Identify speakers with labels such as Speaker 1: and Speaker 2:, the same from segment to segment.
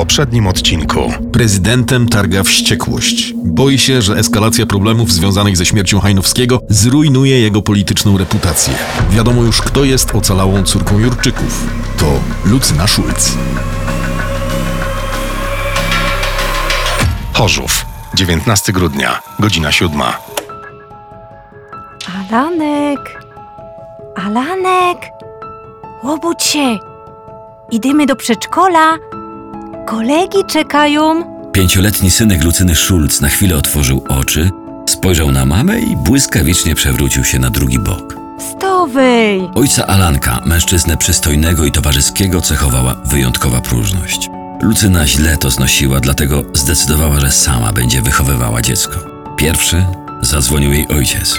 Speaker 1: poprzednim odcinku.
Speaker 2: Prezydentem targa wściekłość. Boi się, że eskalacja problemów związanych ze śmiercią Hajnowskiego zrujnuje jego polityczną reputację. Wiadomo już, kto jest ocalałą córką Jurczyków. To Lucyna Schulz.
Speaker 1: Chorzów, 19 grudnia, godzina 7.
Speaker 3: Alanek! Alanek! Łobudź się! Idziemy do przedszkola. Kolegi czekają.
Speaker 4: Pięcioletni synek Lucyny Schulz na chwilę otworzył oczy, spojrzał na mamę i błyskawicznie przewrócił się na drugi bok.
Speaker 3: Wstawaj!
Speaker 4: Ojca Alanka, mężczyznę przystojnego i towarzyskiego, cechowała wyjątkowa próżność. Lucyna źle to znosiła, dlatego zdecydowała, że sama będzie wychowywała dziecko. Pierwszy zadzwonił jej ojciec.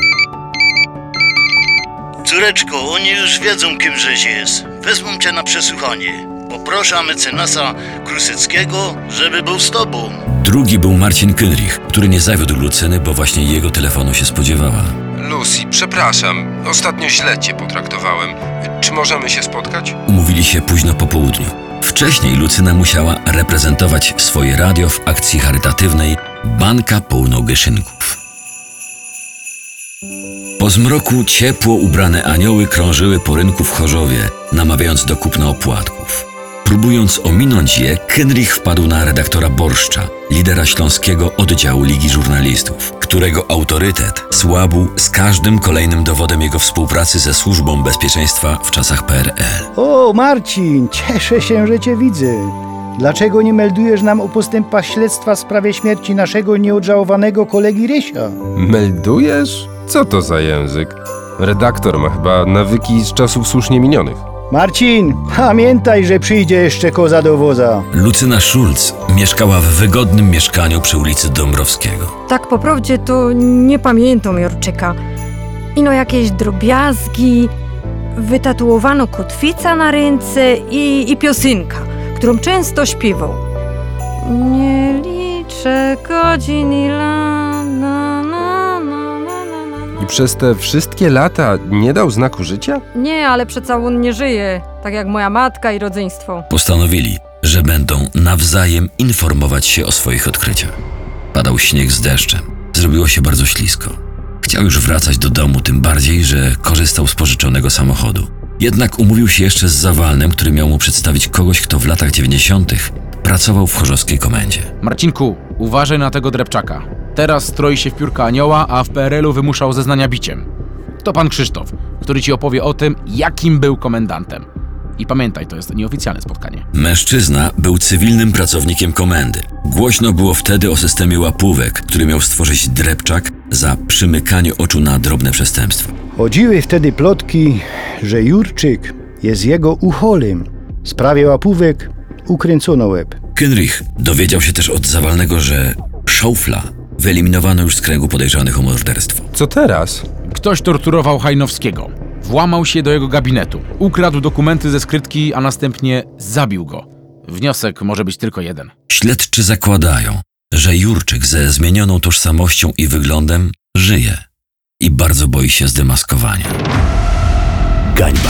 Speaker 5: Córeczko, oni już wiedzą, kim żeś jest. Wezmą cię na przesłuchanie. Poproszę mecenasa Kruseckiego, żeby był z tobą.
Speaker 4: Drugi był Marcin Kynrich, który nie zawiódł Lucyny, bo właśnie jego telefonu się spodziewała.
Speaker 6: Lucy, przepraszam. Ostatnio źle cię potraktowałem. Czy możemy się spotkać?
Speaker 4: Umówili się późno po południu. Wcześniej Lucyna musiała reprezentować swoje radio w akcji charytatywnej Banka Półnogyszynków. Po zmroku ciepło ubrane anioły krążyły po rynku w Chorzowie, namawiając do kupna opłatków. Próbując ominąć je, Kenrich wpadł na redaktora Borszcza, lidera śląskiego oddziału Ligi Żurnalistów, którego autorytet słabł z każdym kolejnym dowodem jego współpracy ze Służbą Bezpieczeństwa w czasach PRL.
Speaker 7: O, Marcin, cieszę się, że cię widzę. Dlaczego nie meldujesz nam o postępach śledztwa w sprawie śmierci naszego nieodżałowanego kolegi Rysia?
Speaker 6: Meldujesz? Co to za język? Redaktor ma chyba nawyki z czasów słusznie minionych.
Speaker 7: Marcin, pamiętaj, że przyjdzie jeszcze koza do woza.
Speaker 4: Lucyna Schulz mieszkała w wygodnym mieszkaniu przy ulicy Dąbrowskiego.
Speaker 3: Tak po prawdzie to nie pamiętam Jorczyka. Ino jakieś drobiazgi, wytatuowano kotwica na ręce i, i piosynka, którą często śpiewał. Nie liczę godzin i lat,
Speaker 6: przez te wszystkie lata nie dał znaku życia?
Speaker 3: Nie, ale przecież on nie żyje, tak jak moja matka i rodzeństwo.
Speaker 4: Postanowili, że będą nawzajem informować się o swoich odkryciach. Padał śnieg z deszczem. Zrobiło się bardzo ślisko. Chciał już wracać do domu, tym bardziej, że korzystał z pożyczonego samochodu. Jednak umówił się jeszcze z Zawalnym, który miał mu przedstawić kogoś, kto w latach 90. pracował w chorzowskiej komendzie.
Speaker 8: Marcinku, uważaj na tego drepczaka. Teraz stroi się w piórka anioła, a w PRL-u wymuszał zeznania biciem. To pan Krzysztof, który ci opowie o tym, jakim był komendantem. I pamiętaj, to jest nieoficjalne spotkanie.
Speaker 4: Mężczyzna był cywilnym pracownikiem komendy. Głośno było wtedy o systemie łapówek, który miał stworzyć drepczak za przymykanie oczu na drobne przestępstwa.
Speaker 7: Chodziły wtedy plotki, że Jurczyk jest jego ucholem. W sprawie łapówek ukręcono łeb.
Speaker 4: Kynrich dowiedział się też od Zawalnego, że Szaufla wyeliminowano już z kręgu podejrzanych o morderstwo.
Speaker 6: Co teraz?
Speaker 8: Ktoś torturował Hajnowskiego. Włamał się do jego gabinetu, ukradł dokumenty ze skrytki, a następnie zabił go. Wniosek może być tylko jeden.
Speaker 4: Śledczy zakładają, że Jurczyk ze zmienioną tożsamością i wyglądem żyje i bardzo boi się zdemaskowania.
Speaker 9: Gańba.